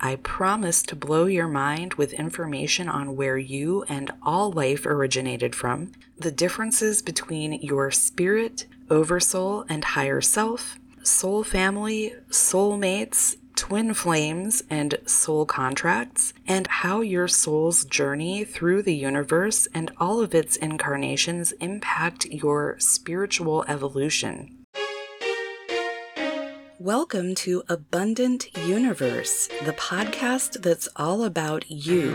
I promise to blow your mind with information on where you and all life originated from, the differences between your spirit, oversoul, and higher self, soul family, soul mates, twin flames, and soul contracts, and how your soul's journey through the universe and all of its incarnations impact your spiritual evolution. Welcome to Abundant Youniverse, the podcast that's all about you.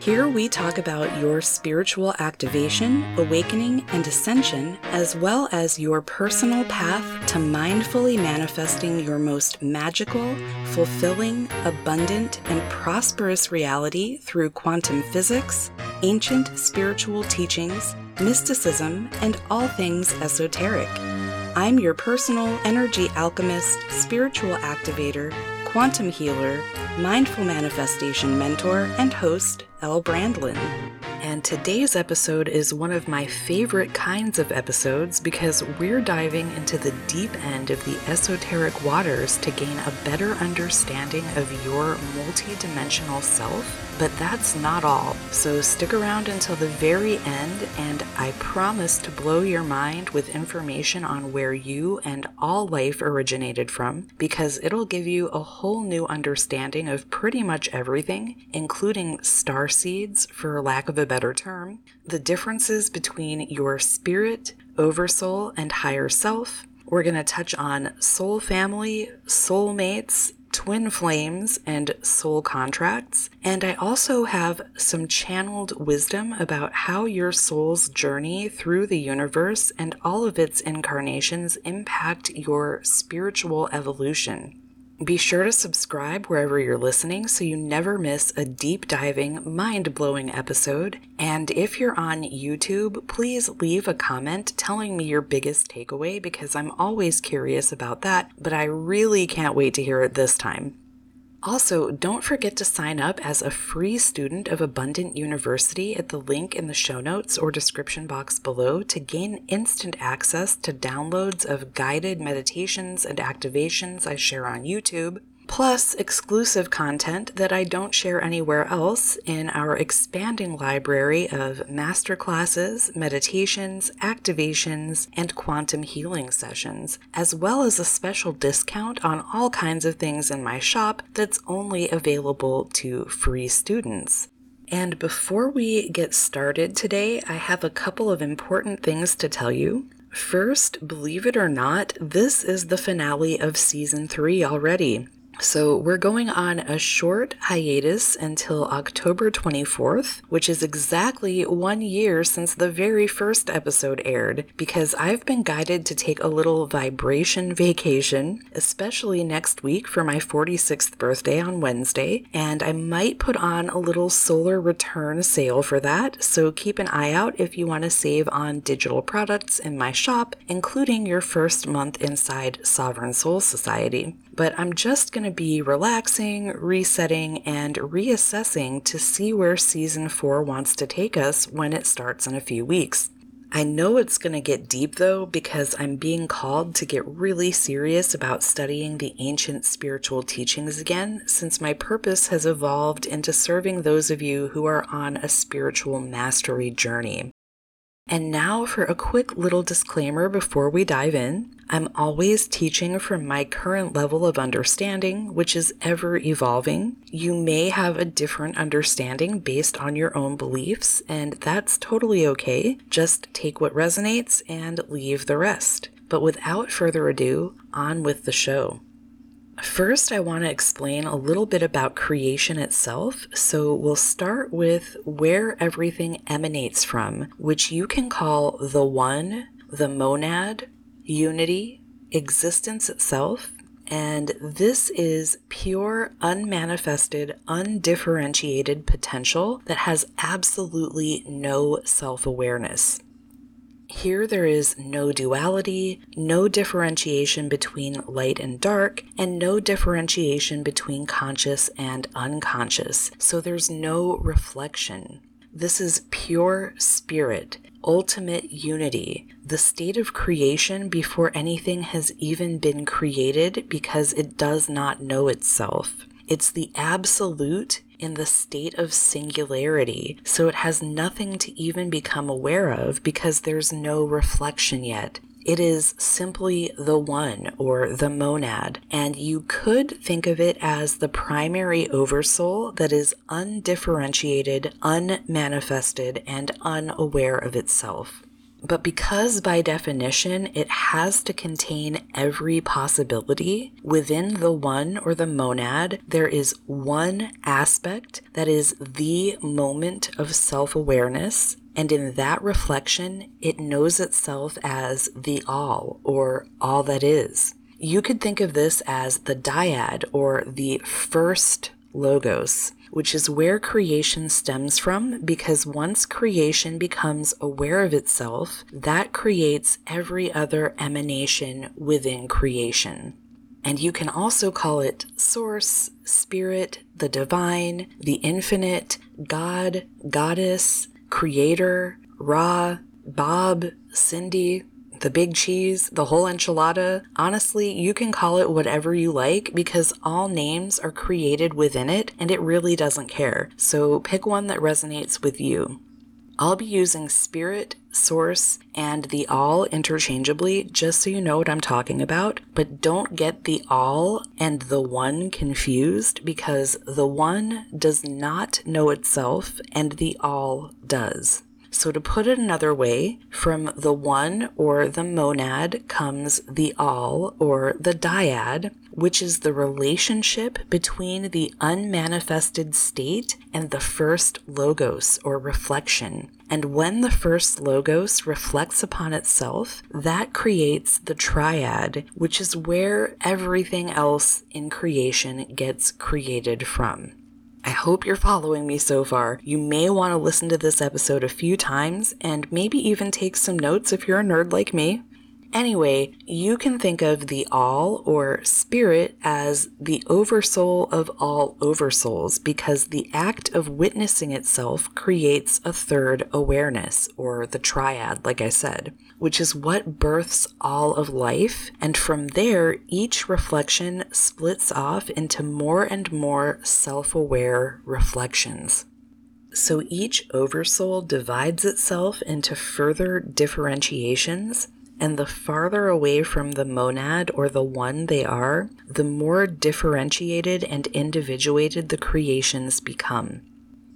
Here we talk about your spiritual activation, awakening, and ascension, as well as your personal path to mindfully manifesting your most magical, fulfilling, abundant, and prosperous reality through quantum physics, ancient spiritual teachings, mysticism, and all things esoteric. I'm your personal energy alchemist, spiritual activator, quantum healer, mindful manifestation mentor, and host, Elle Brandlin. And today's episode is one of my favorite kinds of episodes because we're diving into the deep end of the esoteric waters to gain a better understanding of your multidimensional self. But that's not all. So stick around until the very end, and I promise to blow your mind with information on where you and all life originated from because it'll give you a whole new understanding of pretty much everything, including star seeds, for lack of a better term, the differences between your spirit, oversoul, and higher self. We're going to touch on soul family, soul mates, twin flames, and soul contracts. And I also have some channeled wisdom about how your soul's journey through the universe and all of its incarnations impact your spiritual evolution. Be sure to subscribe wherever you're listening so you never miss a deep diving, mind blowing episode. And if you're on YouTube, please leave a comment telling me your biggest takeaway because I'm always curious about that, but I really can't wait to hear it this time. Also, don't forget to sign up as a free student of Abundant Youniversity at the link in the show notes or description box below to gain instant access to downloads of guided meditations and activations I share on YouTube, plus exclusive content that I don't share anywhere else in our expanding library of masterclasses, meditations, activations, and quantum healing sessions, as well as a special discount on all kinds of things in my shop that's only available to free students. And before we get started today, I have a couple of important things to tell you. First, believe it or not, this is the finale of season three already. So, we're going on a short hiatus until October 24th, which is exactly one year since the very first episode aired, because I've been guided to take a little vibration vacation, especially next week for my 46th birthday on Wednesday, and I might put on a little solar return sale for that, so keep an eye out if you want to save on digital products in my shop, including your first month inside Sovereign Souls Society but I'm just going to be relaxing, resetting, and reassessing to see where season 4 wants to take us when it starts in a few weeks. I know it's going to get deep though because I'm being called to get really serious about studying the ancient spiritual teachings again, since my purpose has evolved into serving those of you who are on a spiritual mastery journey. And now for a quick little disclaimer before we dive in. I'm always teaching from my current level of understanding, which is ever evolving. You may have a different understanding based on your own beliefs, and that's totally okay. Just take what resonates and leave the rest. But without further ado, on with the show. First, I want to explain a little bit about creation itself. So, we'll start with where everything emanates from, which you can call the one, the monad, unity, existence itself. And this is pure, unmanifested, undifferentiated potential that has absolutely no self awareness. Here there is no duality, no differentiation between light and dark, and no differentiation between conscious and unconscious. So there's no reflection. This is pure spirit, ultimate unity, the state of creation before anything has even been created because it does not know itself. It's the absolute in the state of singularity, so it has nothing to even become aware of because there's no reflection yet. It is simply the one or the monad, and you could think of it as the primary oversoul that is undifferentiated, unmanifested, and unaware of itself. But because by definition it has to contain every possibility, within the one or the monad, there is one aspect that is the moment of self awareness and in that reflection, it knows itself as the all or all that is. You could think of this as the dyad or the first logos, which is where creation stems from because once creation becomes aware of itself, that creates every other emanation within creation. And you can also call it source, spirit, the divine, the infinite, God, goddess, Creator, Ra, Bob, Cindy, the big cheese, the whole enchilada. Honestly, you can call it whatever you like because all names are created within it and it really doesn't care. So pick one that resonates with you. I'll be using spirit, source, and the all interchangeably just so you know what I'm talking about, but don't get the all and the one confused because the one does not know itself and the all does. So, to put it another way, from the one or the monad comes the all or the dyad, which is the relationship between the unmanifested state and the first logos or reflection. And when the first logos reflects upon itself, that creates the triad, which is where everything else in creation gets created from. I hope you're following me so far. You may want to listen to this episode a few times and maybe even take some notes if you're a nerd like me. Anyway, you can think of the all or spirit as the oversoul of all oversouls because the act of witnessing itself creates a third awareness or the triad, like I said, which is what births all of life. And from there, each reflection splits off into more and more self aware reflections. So each oversoul divides itself into further differentiations and the farther away from the monad or the one they are, the more differentiated and individuated the creations become.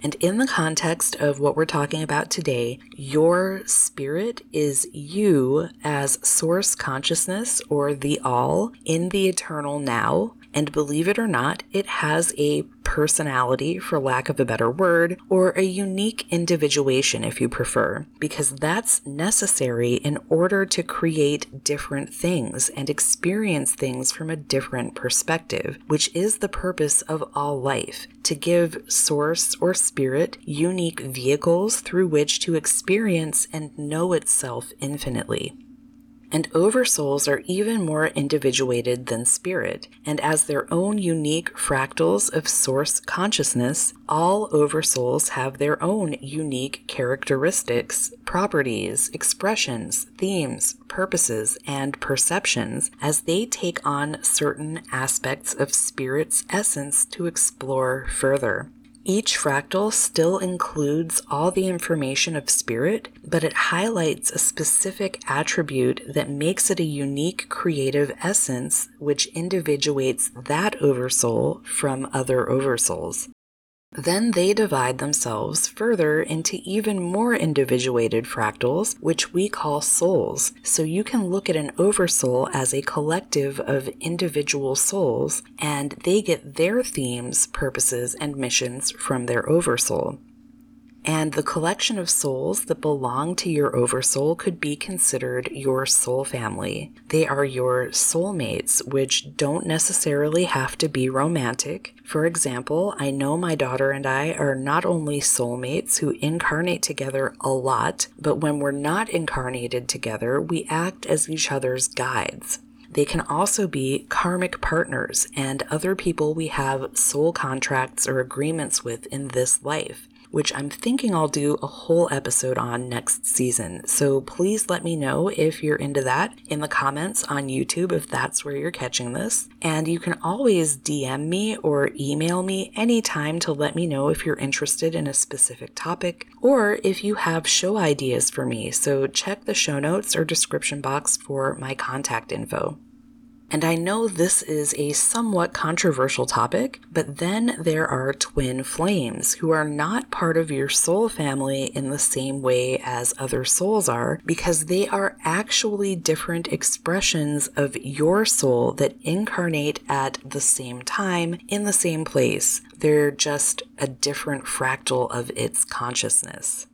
And in the context of what we're talking about today, your spirit is you as source consciousness or the all in the eternal now, and believe it or not, it has a personality, for lack of a better word, or a unique individuation, if you prefer, because that's necessary in order to create different things and experience things from a different perspective, which is the purpose of all life to give source or spirit unique vehicles through which to experience and know itself infinitely. And oversouls are even more individuated than spirit, and as their own unique fractals of source consciousness, all oversouls have their own unique characteristics, properties, expressions, themes, purposes, and perceptions as they take on certain aspects of spirit's essence to explore further. Each fractal still includes all the information of spirit, but it highlights a specific attribute that makes it a unique creative essence which individuates that oversoul from other oversouls. Then they divide themselves further into even more individuated fractals, which we call souls. So you can look at an oversoul as a collective of individual souls, and they get their themes, purposes, and missions from their oversoul and the collection of souls that belong to your oversoul could be considered your soul family. They are your soulmates, which don't necessarily have to be romantic. For example, I know my daughter and I are not only soulmates who incarnate together a lot, but when we're not incarnated together, we act as each other's guides. They can also be karmic partners and other people we have soul contracts or agreements with in this life which I'm thinking I'll do a whole episode on next season. So please let me know if you're into that in the comments on YouTube if that's where you're catching this. And you can always DM me or email me anytime to let me know if you're interested in a specific topic or if you have show ideas for me. So check the show notes or description box for my contact info. And I know this is a somewhat controversial topic, but then there are twin flames who are not part of your soul family in the same way as other souls are, because they are actually different expressions of your soul that incarnate at the same time in the same place. They're just a different fractal of its consciousness.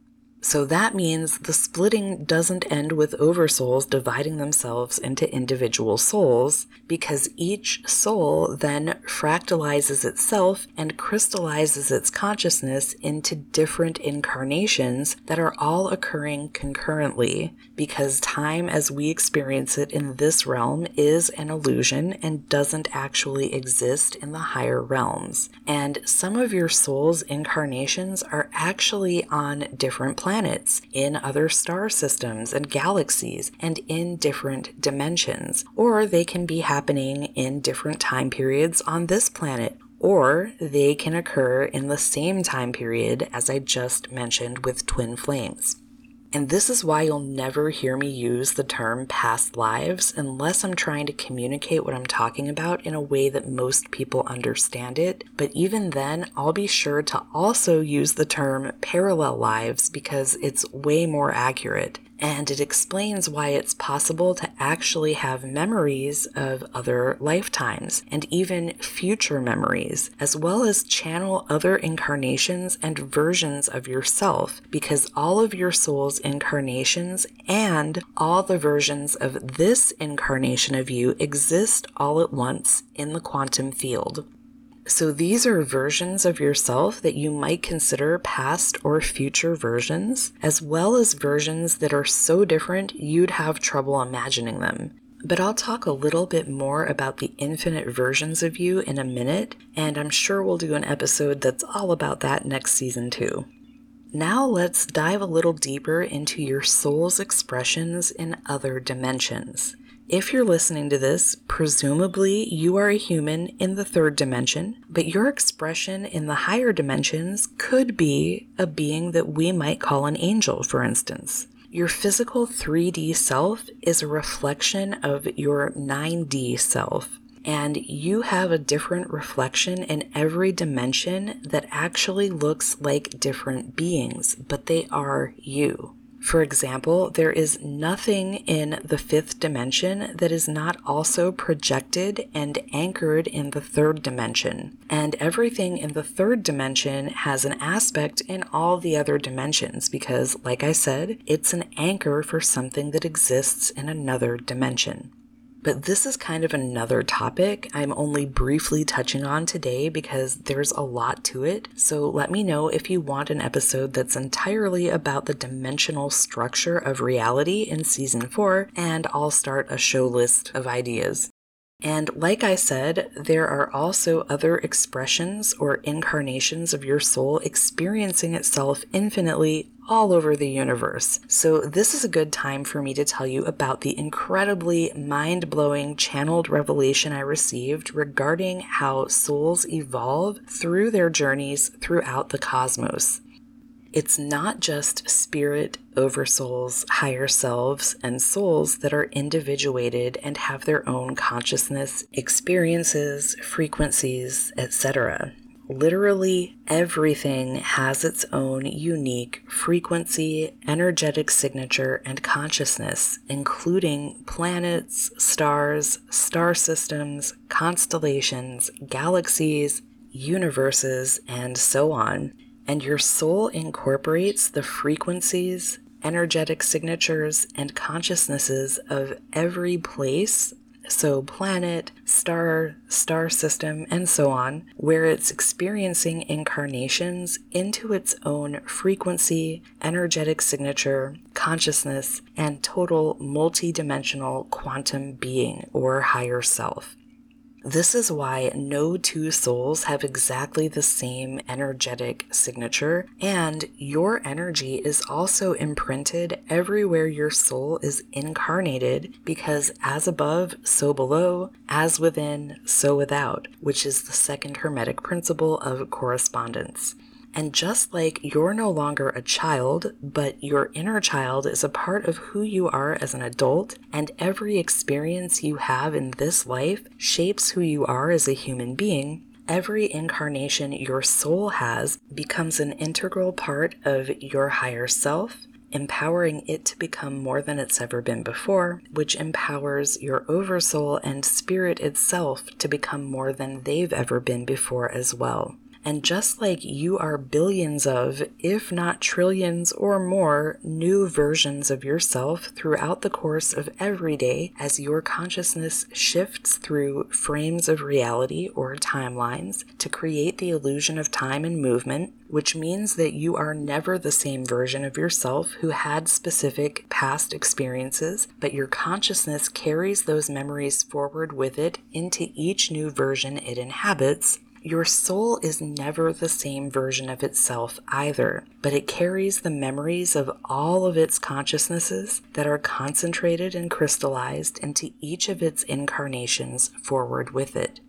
So that means the splitting doesn't end with oversouls dividing themselves into individual souls, because each soul then fractalizes itself and crystallizes its consciousness into different incarnations that are all occurring concurrently, because time as we experience it in this realm is an illusion and doesn't actually exist in the higher realms. And some of your soul's incarnations are actually on different planets planets, in other star systems and galaxies, and in different dimensions. Or they can be happening in different time periods on this planet or they can occur in the same time period as I just mentioned with twin flames. And this is why you'll never hear me use the term past lives unless I'm trying to communicate what I'm talking about in a way that most people understand it. But even then, I'll be sure to also use the term parallel lives because it's way more accurate and it explains why it's possible to actually have memories of other lifetimes and even future memories, as well as channel other incarnations and versions of yourself, because all of your soul's incarnations and all the versions of this incarnation of you exist all at once in the quantum field. So these are versions of yourself that you might consider past or future versions, as well as versions that are so different you'd have trouble imagining them. But I'll talk a little bit more about the infinite versions of you in a minute, and I'm sure we'll do an episode that's all about that next season too. Now let's dive a little deeper into your soul's expressions in other dimensions. If you're listening to this, presumably you are a human in the third dimension, but your expression in the higher dimensions could be a being that we might call an angel, for instance. Your physical 3D self is a reflection of your 9D self. And you have a different reflection in every dimension that actually looks like different beings, but they are you. For example, there is nothing in the fifth dimension that is not also projected and anchored in the third dimension. And everything in the third dimension has an aspect in all the other dimensions because, like I said, it's an anchor for something that exists in another dimension. But this is kind of another topic I'm only briefly touching on today because there's a lot to it. So let me know if you want an episode that's entirely about the dimensional structure of reality in season 4, and I'll start a show list of ideas. And like I said, there are also other expressions or incarnations of your soul experiencing itself infinitely all over the universe. So, this is a good time for me to tell you about the incredibly mind blowing channeled revelation I received regarding how souls evolve through their journeys throughout the cosmos. It's not just spirit, oversouls, higher selves, and souls that are individuated and have their own consciousness, experiences, frequencies, etc. Literally everything has its own unique frequency, energetic signature, and consciousness, including planets, stars, star systems, constellations, galaxies, universes, and so on and your soul incorporates the frequencies, energetic signatures, and consciousnesses of every place so planet, star, star system, and so on, where it's experiencing incarnations into its own frequency, energetic signature, consciousness, and total multidimensional quantum being or higher self. This is why no two souls have exactly the same energetic signature, and your energy is also imprinted everywhere your soul is incarnated because as above, so below, as within, so without, which is the second Hermetic principle of correspondence. And just like you're no longer a child, but your inner child is a part of who you are as an adult, and every experience you have in this life shapes who you are as a human being, every incarnation your soul has becomes an integral part of your higher self, empowering it to become more than it's ever been before, which empowers your oversoul and spirit itself to become more than they've ever been before as well. And just like you are billions of, if not trillions or more, new versions of yourself throughout the course of every day as your consciousness shifts through frames of reality or timelines to create the illusion of time and movement, which means that you are never the same version of yourself who had specific past experiences, but your consciousness carries those memories forward with it into each new version it inhabits your soul is never the same version of itself either, but it carries the memories of all of its consciousnesses that are concentrated and crystallized into each of its incarnations forward with it.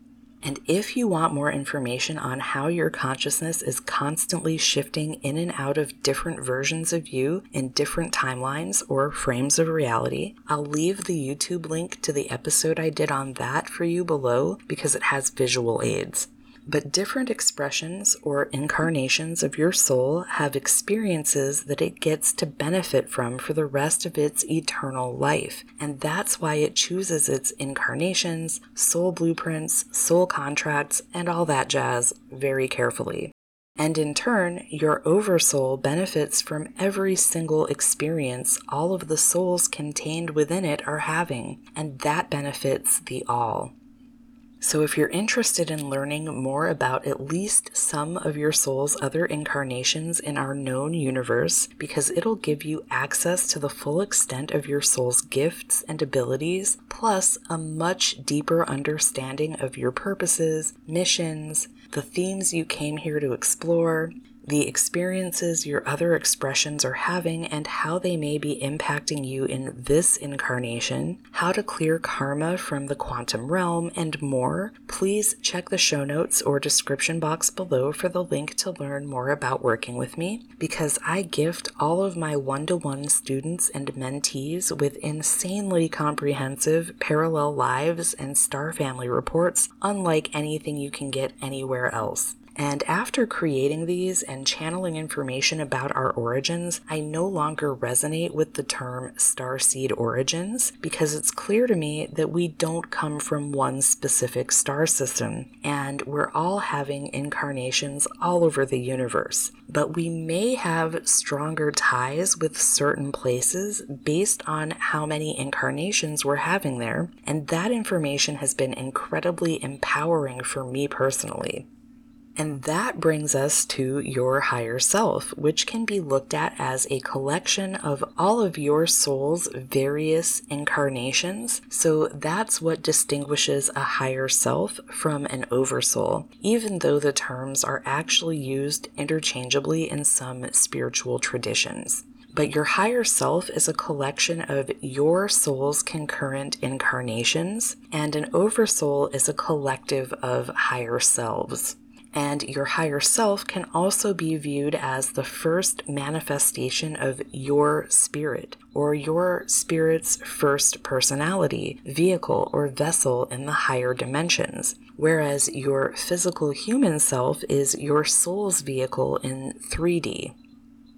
And if you want more information on how your consciousness is constantly shifting in and out of different versions of you in different timelines or frames of reality, I'll leave the YouTube link to the episode I did on that for you below because it has visual aids. But different expressions or incarnations of your soul have experiences that it gets to benefit from for the rest of its eternal life. And that's why it chooses its incarnations, soul blueprints, soul contracts, and all that jazz very carefully. And in turn, your oversoul benefits from every single experience all of the souls contained within it are having, and that benefits the all. So, if you're interested in learning more about at least some of your soul's other incarnations in our known universe, because it'll give you access to the full extent of your soul's gifts and abilities, plus a much deeper understanding of your purposes, missions, the themes you came here to explore, the experiences your other expressions are having and how they may be impacting you in this incarnation, how to clear karma from the quantum realm, and more, please check the show notes or description box below for the link to learn more about working with me because I gift all of my one to one students and mentees with insanely comprehensive parallel lives and star family reports, unlike anything you can get anywhere else. And after creating these and channeling information about our origins, I no longer resonate with the term starseed origins because it's clear to me that we don't come from one specific star system and we're all having incarnations all over the universe. But we may have stronger ties with certain places based on how many incarnations we're having there, and that information has been incredibly empowering for me personally. And that brings us to your higher self, which can be looked at as a collection of all of your soul's various incarnations. So that's what distinguishes a higher self from an oversoul, even though the terms are actually used interchangeably in some spiritual traditions. But your higher self is a collection of your soul's concurrent incarnations, and an oversoul is a collective of higher selves. And your higher self can also be viewed as the first manifestation of your spirit or your spirit's first personality, vehicle, or vessel in the higher dimensions. Whereas your physical human self is your soul's vehicle in 3D.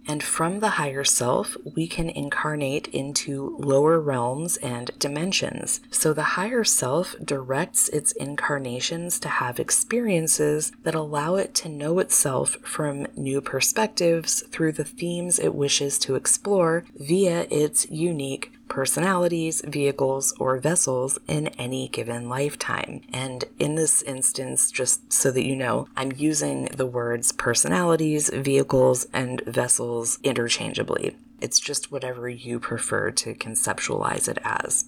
And from the higher self, we can incarnate into lower realms and dimensions. So the higher self directs its incarnations to have experiences that allow it to know itself from new perspectives through the themes it wishes to explore via its unique personalities, vehicles, or vessels in any given lifetime. And in this instance, just so that you know, I'm using the words personalities, vehicles, and vessels interchangeably. It's just whatever you prefer to conceptualize it as.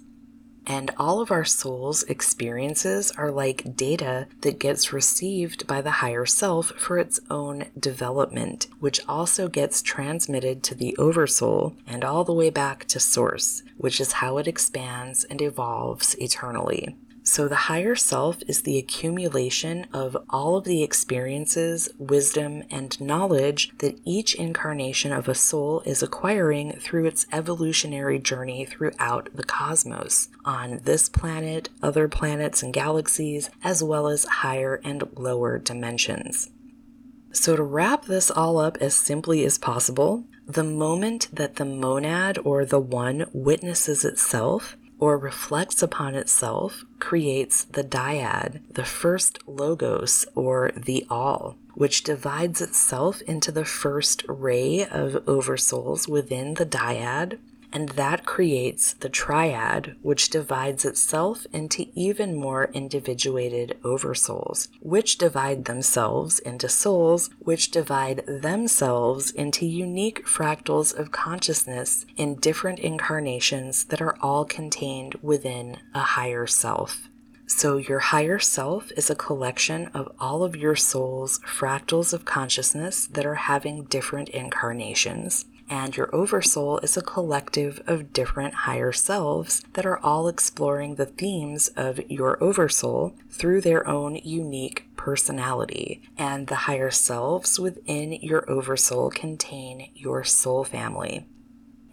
And all of our soul's experiences are like data that gets received by the higher self for its own development, which also gets transmitted to the oversoul and all the way back to source, which is how it expands and evolves eternally. So, the higher self is the accumulation of all of the experiences, wisdom, and knowledge that each incarnation of a soul is acquiring through its evolutionary journey throughout the cosmos, on this planet, other planets and galaxies, as well as higher and lower dimensions. So, to wrap this all up as simply as possible, the moment that the monad or the one witnesses itself, or reflects upon itself creates the dyad, the first logos or the all, which divides itself into the first ray of oversouls within the dyad and that creates the triad, which divides itself into even more individuated oversouls, which divide themselves into souls, which divide themselves into unique fractals of consciousness in different incarnations that are all contained within a higher self. So, your higher self is a collection of all of your soul's fractals of consciousness that are having different incarnations and your oversoul is a collective of different higher selves that are all exploring the themes of your oversoul through their own unique personality. And the higher selves within your oversoul contain your soul family.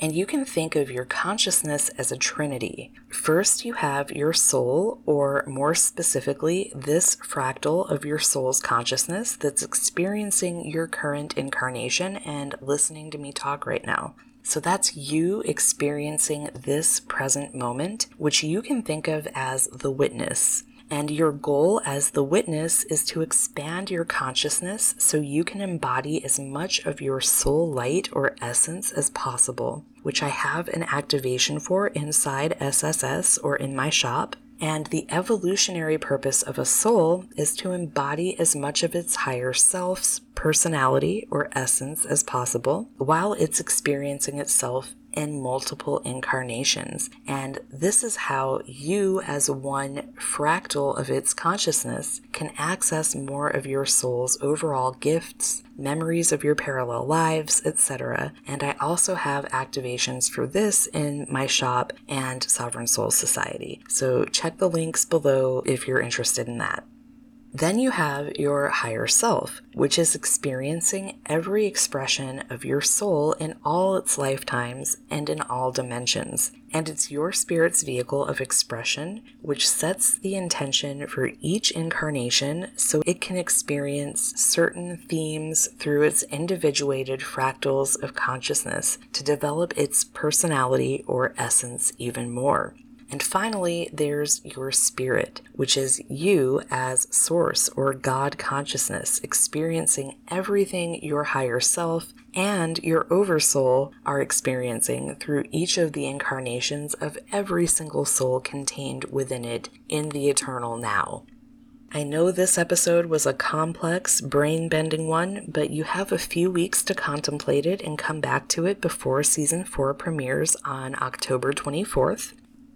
And you can think of your consciousness as a trinity. First, you have your soul, or more specifically, this fractal of your soul's consciousness that's experiencing your current incarnation and listening to me talk right now. So that's you experiencing this present moment, which you can think of as the witness. And your goal as the witness is to expand your consciousness so you can embody as much of your soul light or essence as possible, which I have an activation for inside SSS or in my shop. And the evolutionary purpose of a soul is to embody as much of its higher self's personality or essence as possible while it's experiencing itself in multiple incarnations. And this is how you, as one fractal of its consciousness, can access more of your soul's overall gifts, memories of your parallel lives, etc. And I also have activations for this in my shop and Sovereign Souls Society. So check the links below if you're interested in that. Then you have your higher self, which is experiencing every expression of your soul in all its lifetimes and in all dimensions. And it's your spirit's vehicle of expression, which sets the intention for each incarnation so it can experience certain themes through its individuated fractals of consciousness to develop its personality or essence even more. And finally, there's your spirit, which is you as source or God consciousness, experiencing everything your higher self and your oversoul are experiencing through each of the incarnations of every single soul contained within it in the eternal now. I know this episode was a complex, brain bending one, but you have a few weeks to contemplate it and come back to it before season 4 premieres on October 24th.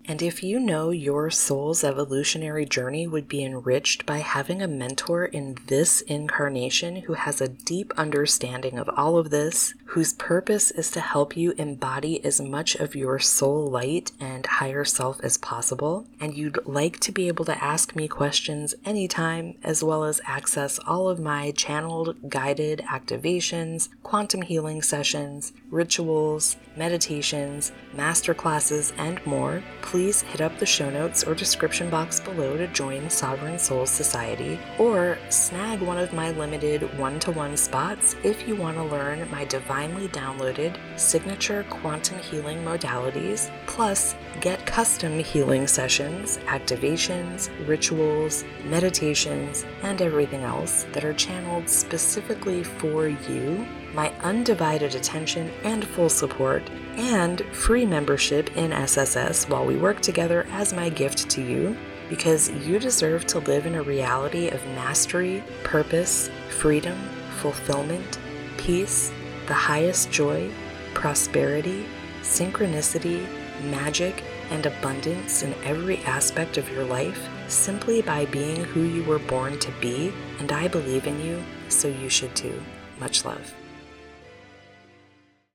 And if you know your soul's evolutionary journey would be enriched by having a mentor in this incarnation who has a deep understanding of all of this, whose purpose is to help you embody as much of your soul light and higher self as possible, and you'd like to be able to ask me questions anytime, as well as access all of my channeled guided activations, quantum healing sessions, rituals, meditations, masterclasses, and more, please hit up the show notes or description box below to join Sovereign Souls Society or snag one of my limited one to one spots if you want to learn my divinely downloaded signature quantum healing modalities, plus get custom healing sessions, activations, rituals, meditations, and everything else that are channeled specifically for you my undivided attention and full support, and free membership in SSS while we work together as my gift to you, because you deserve to live in a reality of mastery, purpose, freedom, fulfillment, peace, the highest joy, prosperity, synchronicity, magic, and abundance in every aspect of your life simply by being who you were born to be, and I believe in you, so you should too. Much love.